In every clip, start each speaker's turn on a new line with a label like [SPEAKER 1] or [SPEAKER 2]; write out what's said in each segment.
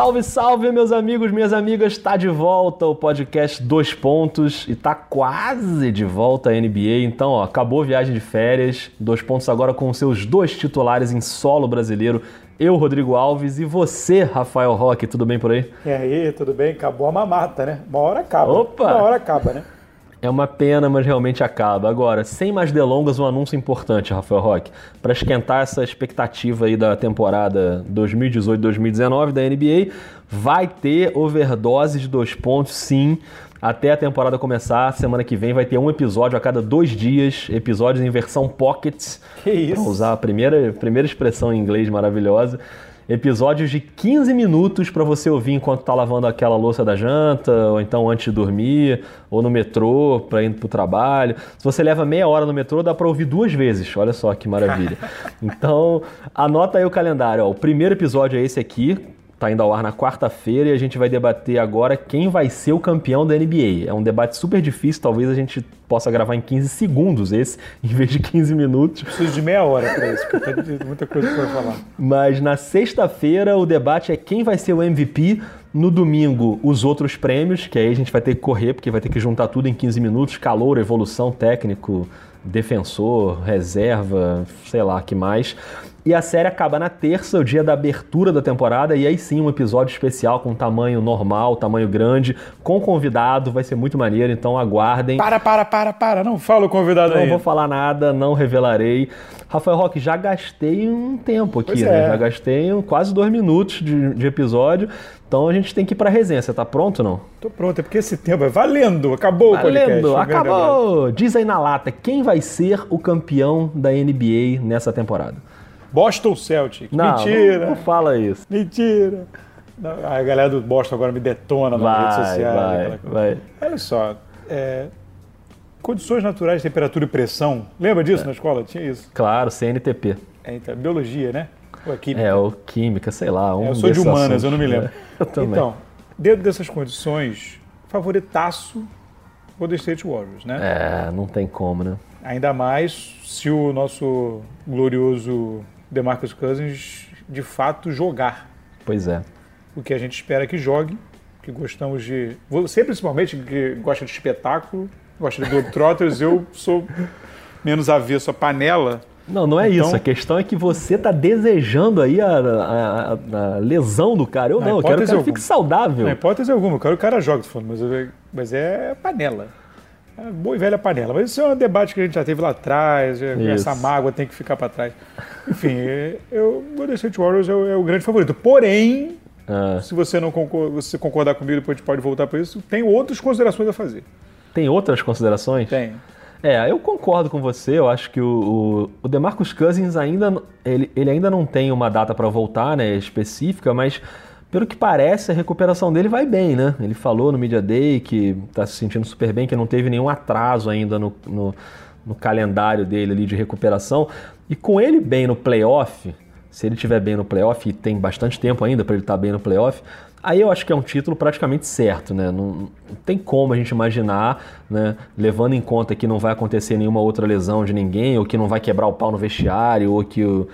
[SPEAKER 1] Salve, salve, meus amigos, minhas amigas. Tá de volta o podcast Dois Pontos e tá quase de volta a NBA. Então, ó, acabou a viagem de férias. Dois Pontos agora com seus dois titulares em solo brasileiro. Eu, Rodrigo Alves, e você, Rafael Roque. Tudo bem por aí?
[SPEAKER 2] E aí, tudo bem? Acabou a mamata, né? Uma hora acaba.
[SPEAKER 1] Opa!
[SPEAKER 2] Uma hora acaba, né?
[SPEAKER 1] É uma pena, mas realmente acaba. Agora, sem mais delongas, um anúncio importante, Rafael Roque, para esquentar essa expectativa aí da temporada 2018-2019 da NBA, vai ter overdose de dois pontos, sim. Até a temporada começar, semana que vem vai ter um episódio a cada dois dias, episódios em versão pockets.
[SPEAKER 2] Que isso?
[SPEAKER 1] Pra usar a primeira, primeira expressão em inglês maravilhosa episódios de 15 minutos para você ouvir enquanto tá lavando aquela louça da janta, ou então antes de dormir, ou no metrô para ir pro trabalho. Se você leva meia hora no metrô, dá para ouvir duas vezes. Olha só que maravilha. Então, anota aí o calendário, ó. O primeiro episódio é esse aqui, Tá indo ao ar na quarta-feira e a gente vai debater agora quem vai ser o campeão da NBA. É um debate super difícil, talvez a gente possa gravar em 15 segundos esse, em vez de 15 minutos.
[SPEAKER 2] Preciso de meia hora para isso, porque tem muita coisa para falar.
[SPEAKER 1] Mas na sexta-feira o debate é quem vai ser o MVP. No domingo, os outros prêmios, que aí a gente vai ter que correr, porque vai ter que juntar tudo em 15 minutos: calor, evolução, técnico, defensor, reserva, sei lá, que mais. E a série acaba na terça, o dia da abertura da temporada, e aí sim um episódio especial com tamanho normal, tamanho grande, com convidado, vai ser muito maneiro, então aguardem.
[SPEAKER 2] Para, para, para, para, não fala o convidado
[SPEAKER 1] Não
[SPEAKER 2] aí.
[SPEAKER 1] vou falar nada, não revelarei. Rafael Roque, já gastei um tempo aqui,
[SPEAKER 2] Pois
[SPEAKER 1] né?
[SPEAKER 2] é.
[SPEAKER 1] Já gastei um- quase dois minutos de, de episódio, então a gente tem que ir pra resenha. Você tá pronto ou não?
[SPEAKER 2] Tô pronto, é porque esse tempo é valendo, acabou o podcast.
[SPEAKER 1] Valendo,
[SPEAKER 2] grande abraço.
[SPEAKER 1] acabou! Diz aí na lata, quem vai ser o campeão da NBA nessa temporada?
[SPEAKER 2] Boston Celtic.
[SPEAKER 1] Não,
[SPEAKER 2] Mentira.
[SPEAKER 1] Não, não fala isso.
[SPEAKER 2] Mentira. Não, a galera do Boston agora me detona nas redes
[SPEAKER 1] Vai,
[SPEAKER 2] sociais.
[SPEAKER 1] vai, vai.
[SPEAKER 2] Olha só, é, condições naturais temperatura e pressão. Lembra disso na escola? Tinha isso.
[SPEAKER 1] Claro, CNTP.
[SPEAKER 2] É, então, biologia, né? Ou é química?
[SPEAKER 1] É, ou química, sei lá. Um
[SPEAKER 2] É, eu sou de humanas,
[SPEAKER 1] assuntos,
[SPEAKER 2] eu não me
[SPEAKER 1] né?
[SPEAKER 2] lembro.
[SPEAKER 1] Eu também.
[SPEAKER 2] Então, dentro dessas condições, favoritaço Golden State Warriors, né?
[SPEAKER 1] É, não tem como, né?
[SPEAKER 2] Ainda mais se o nosso glorioso DeMarcus Cousins de fato jogar
[SPEAKER 1] Pois é.
[SPEAKER 2] o que a gente espera que jogue, que gostamos de... Você, principalmente, que gosta de espetáculo, gosta de Globetrotters, eu sou menos avesso a panela.
[SPEAKER 1] Não, não é
[SPEAKER 2] Então-
[SPEAKER 1] isso. A questão é que você tá desejando aí a, a- a- lesão do cara. Eu
[SPEAKER 2] Na
[SPEAKER 1] não, eu quero que
[SPEAKER 2] alguma.
[SPEAKER 1] fique saudável.
[SPEAKER 2] Na hipótese alguma, eu quero que o cara jogue, mas, eu- mas é panela. É boa e velha panela. Mas isso é um debate que a gente já teve lá atrás, é- essa mágoa tem que ficar para trás. Enfim, é- eu, o Golden State Warriors é o, é o grande favorito. Porém,
[SPEAKER 1] Ah,
[SPEAKER 2] se você não concor- se concordar comigo, depois a gente pode voltar para isso, tem outras considerações a fazer.
[SPEAKER 1] tem outras considerações?
[SPEAKER 2] Tem.
[SPEAKER 1] É, eu concordo com você. Eu acho que o, o, o DeMarcus Cousins ainda ele, ele ainda não tem uma data para voltar, né, específica, mas pelo que parece a recuperação dele vai bem, né? Ele falou no Media Day que tá se sentindo super bem, que não teve nenhum atraso ainda no, no, no calendário dele ali de recuperação. E com ele bem no playoff, se ele estiver bem no playoff, e tem bastante tempo ainda para ele estar bem no playoff, aí eu acho que é um título praticamente certo, né? Não, não tem como a gente imaginar, né? Levando em conta que não vai acontecer nenhuma outra lesão de ninguém, ou que não vai quebrar o pau no vestiário, ou que o,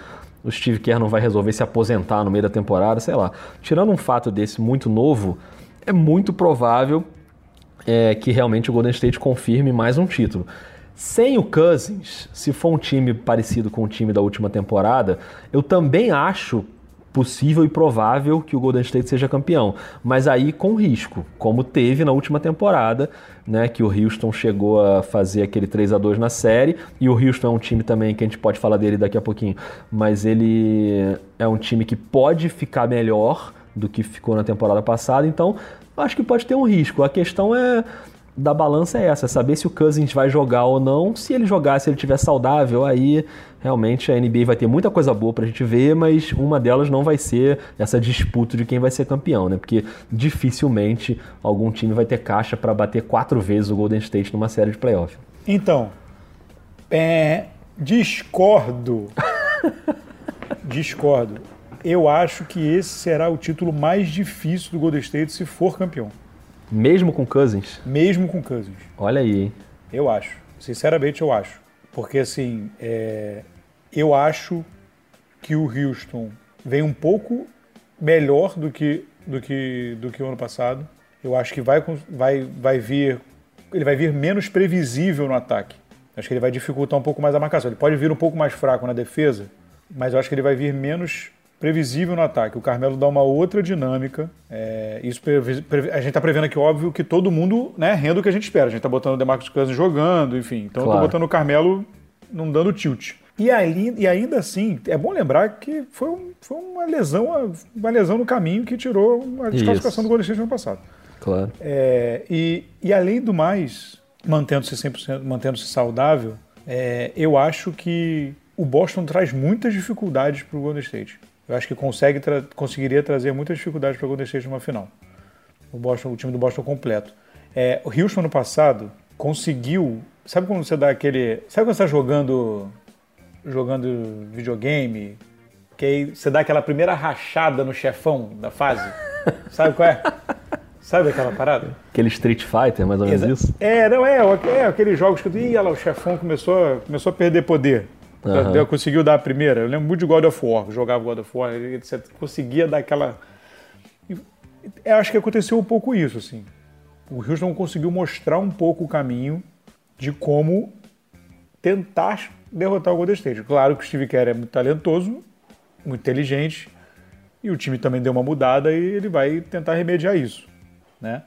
[SPEAKER 1] o Steve Kerr não vai resolver se aposentar no meio da temporada, sei lá. Tirando um fato desse muito novo, é muito provável é, que realmente o Golden State confirme mais um título. Sem o Cousins, se for um time parecido com o time da última temporada, eu também acho possível e provável que o Golden State seja campeão, mas aí com risco, como teve na última temporada, né, que o Houston chegou a fazer aquele 3 a 2 na série, e o Houston é um time também que a gente pode falar dele daqui a pouquinho, mas ele é um time que pode ficar melhor do que ficou na temporada passada, então acho que pode ter um risco. A questão é da balança é essa, é saber se o Cousins vai jogar ou não. Se ele jogar, se ele estiver saudável, aí realmente a NBA vai ter muita coisa boa pra gente ver, mas uma delas não vai ser essa disputa de quem vai ser campeão, né? Porque dificilmente algum time vai ter caixa pra bater quatro vezes o Golden State numa série de playoff.
[SPEAKER 2] Então, é, discordo. discordo. Eu acho que esse será o título mais difícil do Golden State se for campeão.
[SPEAKER 1] Mesmo com Cousins,
[SPEAKER 2] Mesmo com Cousins.
[SPEAKER 1] olha aí, hein?
[SPEAKER 2] Eu acho. Sinceramente, eu acho. Porque, assim, é, eu acho que o Houston vem um pouco melhor do que, do que, do que o ano passado. Eu acho que vai, vai, vai vir. Ele vai vir menos previsível no ataque. Acho que ele vai dificultar um pouco mais a marcação. Ele pode vir um pouco mais fraco na defesa, mas eu acho que ele vai vir menos previsível no ataque. O Carmelo dá uma outra dinâmica. É, isso a gente está prevendo aqui, óbvio, que todo mundo né, renda o que a gente espera. A gente está botando o DeMarcus Cousins jogando, enfim. Então claro. eu estou botando o Carmelo não dando tilt. E, ali, e ainda assim, é bom lembrar que foi, um, foi uma lesão uma lesão no caminho que tirou a desclassificação do Golden State no ano passado.
[SPEAKER 1] Claro.
[SPEAKER 2] É, e, e além do mais, mantendo-se 100%, mantendo-se saudável, é, eu acho que o Boston traz muitas dificuldades para o Golden State. Eu acho que consegue tra conseguiria trazer muitas dificuldades para o Golden State numa final. O, Boston, o time do Boston completo. É, o Houston no passado conseguiu. Sabe quando você dá aquele. Sabe quando você está jogando jogando videogame, que aí você dá aquela primeira rachada no chefão da fase. Sabe qual é? Sabe aquela parada?
[SPEAKER 1] Aquele Street Fighter, mais ou menos Exa isso?
[SPEAKER 2] É, não é, é aqueles jogos que. Ih, lá, o chefão começou, começou a perder poder. Uhum. Conseguiu dar a primeira. Eu lembro muito de God of War, jogava God of War, você conseguia dar aquela. Eu acho que aconteceu um pouco isso, assim. O Houston conseguiu mostrar um pouco o caminho de como tentar derrotar o Golden State. Claro que o Steve Kerr é muito talentoso, muito inteligente, e o time também deu uma mudada e ele vai tentar remediar isso, né?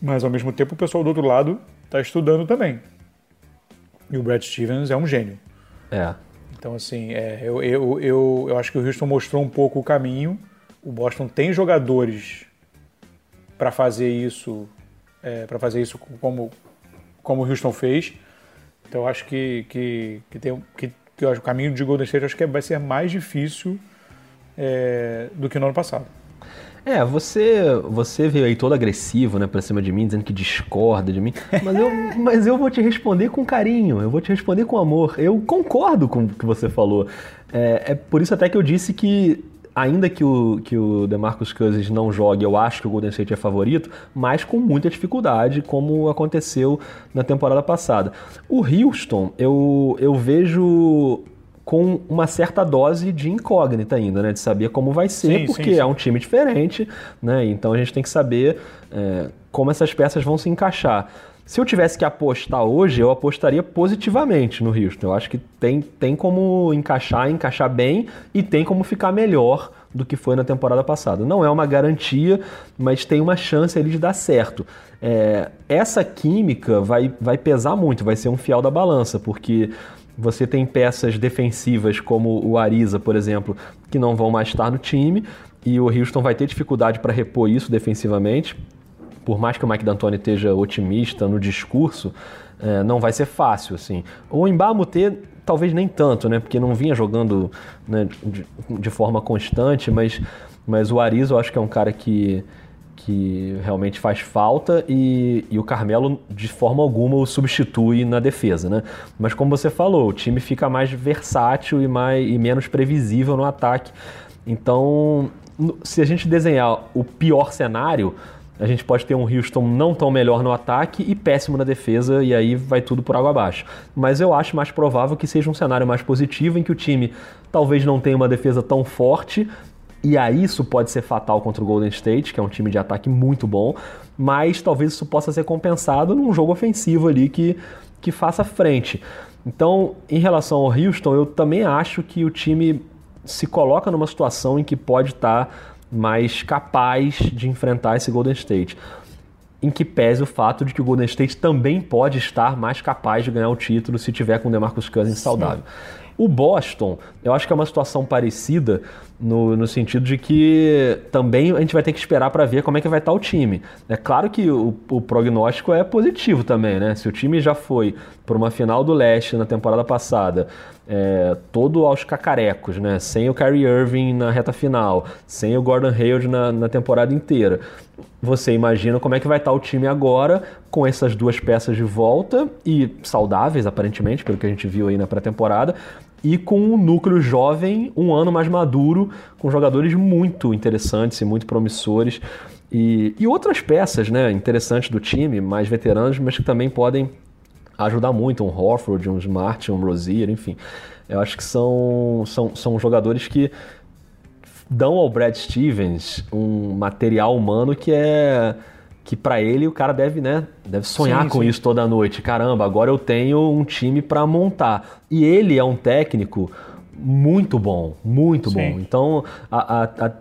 [SPEAKER 2] Mas ao mesmo tempo o pessoal do outro lado está estudando também. E o Brad Stevens é um gênio.
[SPEAKER 1] É.
[SPEAKER 2] Então, assim, é, eu, eu, eu, eu acho que o Houston mostrou um pouco o caminho. O Boston tem jogadores para fazer isso, é, para fazer isso como, como o Houston fez. Então eu acho que, que, que, tem, que, que o caminho de Golden State acho que vai ser mais difícil é, do que no ano passado.
[SPEAKER 1] É, você, você veio aí todo agressivo, né, pra cima de mim, dizendo que discorda de mim. Mas eu, mas eu vou te responder com carinho, eu vou te responder com amor. Eu concordo com o que você falou. É, é por isso até que eu disse que ainda que o, que o DeMarcus Cousins não jogue, eu acho que o Golden State é favorito, mas com muita dificuldade, como aconteceu na temporada passada. O Houston, eu, eu vejo com uma certa dose de incógnita ainda, né? De saber como vai ser, sim, porque sim, sim. é um time diferente, né? Então a gente tem que saber é, como essas peças vão se encaixar. Se eu tivesse que apostar hoje, eu apostaria positivamente no Houston. Eu acho que tem, tem como encaixar, encaixar bem e tem como ficar melhor do que foi na temporada passada. Não é uma garantia, mas tem uma chance ali de dar certo. É, essa química vai, vai pesar muito, vai ser um fiel da balança, porque você tem peças defensivas como o Ariza, por exemplo, que não vão mais estar no time, e o Houston vai ter dificuldade para repor isso defensivamente por mais que o Mike D'Antoni esteja otimista no discurso, é, não vai ser fácil, assim. O Embamute, talvez nem tanto, né? Porque não vinha jogando né, de, de, forma constante, mas, mas o Arizo eu acho que é um cara que, que realmente faz falta e, e o Carmelo de forma alguma o substitui na defesa, né? Mas como você falou, o time fica mais versátil e, mais, e menos previsível no ataque. Então, se a gente desenhar o pior cenário, a gente pode ter um Houston não tão melhor no ataque e péssimo na defesa, e aí vai tudo por água abaixo. Mas eu acho mais provável que seja um cenário mais positivo, em que o time talvez não tenha uma defesa tão forte, e aí isso pode ser fatal contra o Golden State, que é um time de ataque muito bom, mas talvez isso possa ser compensado num jogo ofensivo ali que, que faça frente. Então, em relação ao Houston, eu também acho que o time se coloca numa situação em que pode estar. Tá mais capaz de enfrentar esse Golden State. Em que pese o fato de que o Golden State também pode estar mais capaz de ganhar o título se tiver com o DeMarcus Cousins saudável. O Boston, eu acho que é uma situação parecida no, no sentido de que também a gente vai ter que esperar para ver como é que vai estar o time. É claro que o, o, prognóstico é positivo também, né? Se o time já foi para uma final do leste na temporada passada, é, todo aos cacarecos, né? Sem o Kyrie Irving na reta final, sem o Gordon Hayward na, na temporada inteira. Você imagina como é que vai estar o time agora com essas duas peças de volta e saudáveis, aparentemente, pelo que a gente viu aí na pré-temporada, e com um núcleo jovem, um ano mais maduro, com jogadores muito interessantes e muito promissores. E, e outras peças né, interessantes do time, mais veteranos, mas que também podem ajudar muito, um Horford, um Smart, um Rozier, enfim. Eu acho que são, são, são jogadores que dão ao Brad Stevens um material humano que é que para ele o cara deve, né, deve sonhar sim, com sim. isso toda noite. Caramba, agora eu tenho um time para montar. E ele é um técnico muito bom, muito sim. bom. Então, a, a, a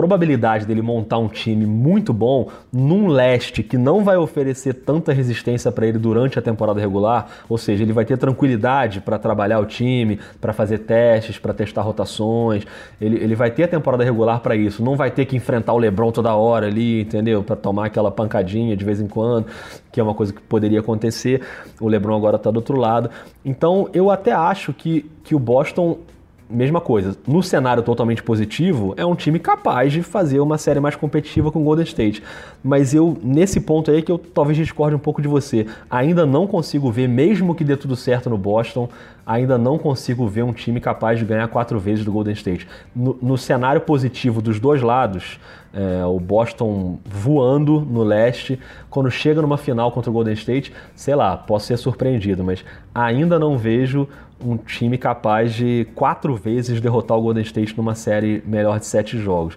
[SPEAKER 1] probabilidade dele montar um time muito bom num leste que não vai oferecer tanta resistência para ele durante a temporada regular, ou seja, ele vai ter tranquilidade para trabalhar o time, para fazer testes, para testar rotações, ele, ele vai ter a temporada regular para isso, não vai ter que enfrentar o LeBron toda hora ali, entendeu? Para tomar aquela pancadinha de vez em quando, que é uma coisa que poderia acontecer. O LeBron agora está do outro lado. Então, eu até acho que, que o Boston mesma coisa. No cenário totalmente positivo, é um time capaz de fazer uma série mais competitiva com o Golden State. Mas eu, nesse ponto aí, que eu talvez discorde um pouco de você. Ainda não consigo ver, mesmo que dê tudo certo no Boston, ainda não consigo ver um time capaz de ganhar quatro vezes do Golden State. No, no cenário positivo dos dois lados, é, o Boston voando no leste, quando chega numa final contra o Golden State, sei lá, posso ser surpreendido, mas ainda não vejo um time capaz de quatro vezes derrotar o Golden State numa série melhor de sete jogos.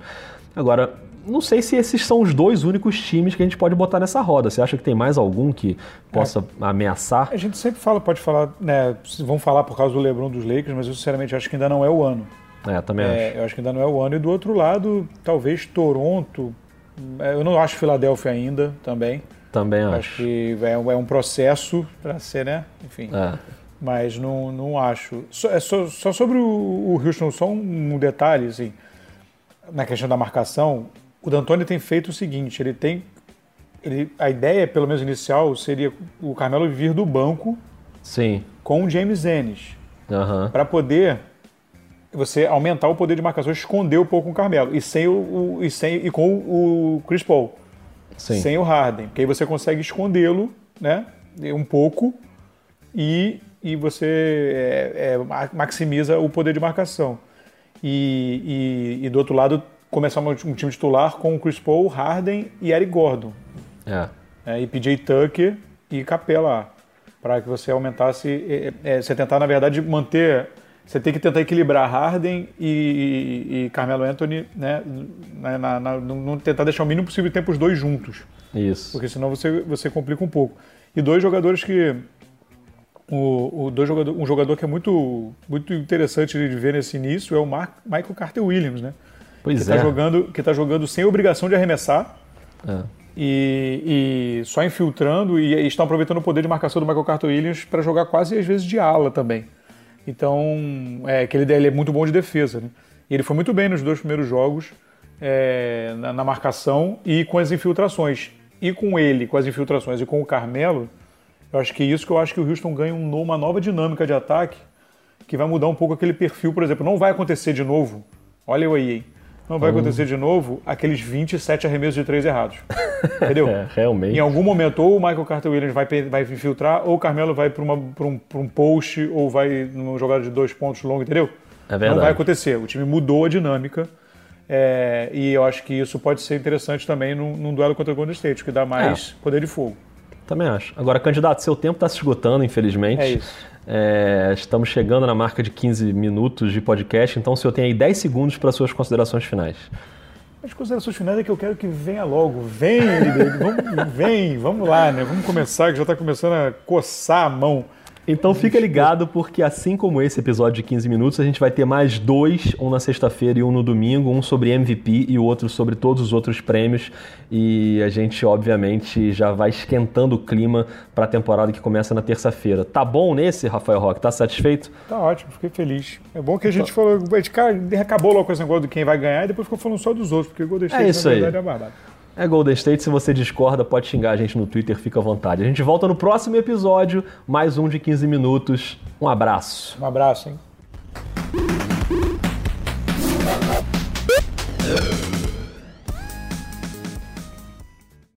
[SPEAKER 1] Agora, não sei se esses são os dois únicos times que a gente pode botar nessa roda. Você acha que tem mais algum que possa é. ameaçar?
[SPEAKER 2] A gente sempre fala, pode falar, né? Vão falar por causa do LeBron dos Lakers, mas eu sinceramente acho que ainda não é o ano.
[SPEAKER 1] É, também é,
[SPEAKER 2] acho. Eu acho que ainda não é o ano. E do outro lado, talvez Toronto. É, eu não acho Filadélfia ainda também.
[SPEAKER 1] Também acho.
[SPEAKER 2] Acho que é um, é um processo para ser, né? Enfim. É mas não, não acho. Só, é só, só sobre o, o, Houston, só um, detalhe, assim, na questão da marcação, o D'Antoni tem feito o seguinte, ele tem, ele, a ideia, pelo menos inicial, seria o Carmelo vir do banco
[SPEAKER 1] Sim.
[SPEAKER 2] com o James Ennis,
[SPEAKER 1] uhum.
[SPEAKER 2] para poder você aumentar o poder de marcação, esconder um pouco o Carmelo, e, sem o, o, e, sem, e com o Chris Paul,
[SPEAKER 1] Sim.
[SPEAKER 2] sem o Harden, porque aí você consegue escondê-lo né, um pouco e e você é, é, maximiza o poder de marcação. E, e, e, do outro lado, começar um time titular com Chris Paul, Harden e Eric Gordon.
[SPEAKER 1] É.
[SPEAKER 2] é e PJ Tucker e Capela para que você aumentasse, é, é, você tentar na verdade manter, você tem que tentar equilibrar Harden e, e, e Carmelo Anthony, né, na, na, na, não tentar deixar o mínimo possível de tempo os dois juntos.
[SPEAKER 1] Isso.
[SPEAKER 2] Porque senão você, você complica um pouco. E dois jogadores que o, o dois jogador, um jogador que é muito, muito interessante de ver nesse início é o Mark, Michael Carter Williams, né?
[SPEAKER 1] Pois
[SPEAKER 2] que
[SPEAKER 1] é.
[SPEAKER 2] Tá jogando, que está jogando sem obrigação de arremessar.
[SPEAKER 1] É.
[SPEAKER 2] E, e, só infiltrando e, e, estão aproveitando o poder de marcação do Michael Carter Williams para jogar quase às vezes de ala também. Então, é, que ele, ele é muito bom de defesa. Né? E ele foi muito bem nos dois primeiros jogos é, na, na marcação e com as infiltrações. E com ele, com as infiltrações e com o Carmelo, eu acho que é isso que eu acho que o Houston ganha uma nova dinâmica de ataque que vai mudar um pouco aquele perfil, por exemplo. Não vai acontecer de novo, olha eu aí, hein? Não vai hum. acontecer de novo aqueles 27 arremessos de três errados. Entendeu?
[SPEAKER 1] É, realmente.
[SPEAKER 2] Em algum momento, ou o Michael Carter Williams vai, vai infiltrar, ou o Carmelo vai para um, um post, ou vai numa jogada de dois pontos longo, entendeu?
[SPEAKER 1] É verdade.
[SPEAKER 2] Não vai acontecer. O time mudou a dinâmica. É, e eu acho que isso pode ser interessante também num, num duelo contra o Golden State, que dá mais é. poder de fogo.
[SPEAKER 1] Também acho. Agora, candidato, seu tempo está se esgotando, infelizmente.
[SPEAKER 2] É isso.
[SPEAKER 1] É, estamos chegando na marca de 15 minutos de podcast, então o senhor tem aí 10 segundos para suas considerações finais.
[SPEAKER 2] As considerações finais é que eu quero que venha logo. Vem, vamos, vem, vamos lá, né? Vamos começar, que já está começando a coçar a mão.
[SPEAKER 1] Então fica ligado, porque assim como esse episódio de 15 minutos, a gente vai ter mais dois, um na sexta-feira e um no domingo, um sobre MVP e o outro sobre todos os outros prêmios. E a gente, obviamente, já vai esquentando o clima para a temporada que começa na terça-feira. Tá bom nesse, Rafael Roque? Tá satisfeito?
[SPEAKER 2] Tá ótimo, fiquei feliz. É bom que a gente então... falou, a gente, acabou logo com esse negócio de quem vai ganhar e depois ficou falando só dos outros, porque Golden State,
[SPEAKER 1] é isso
[SPEAKER 2] na verdade,
[SPEAKER 1] aí.
[SPEAKER 2] é.
[SPEAKER 1] É Golden State, se você discorda, pode xingar a gente no Twitter, fica à vontade. A gente volta no próximo episódio, mais um de 15 minutos. Um abraço.
[SPEAKER 2] Um abraço, hein?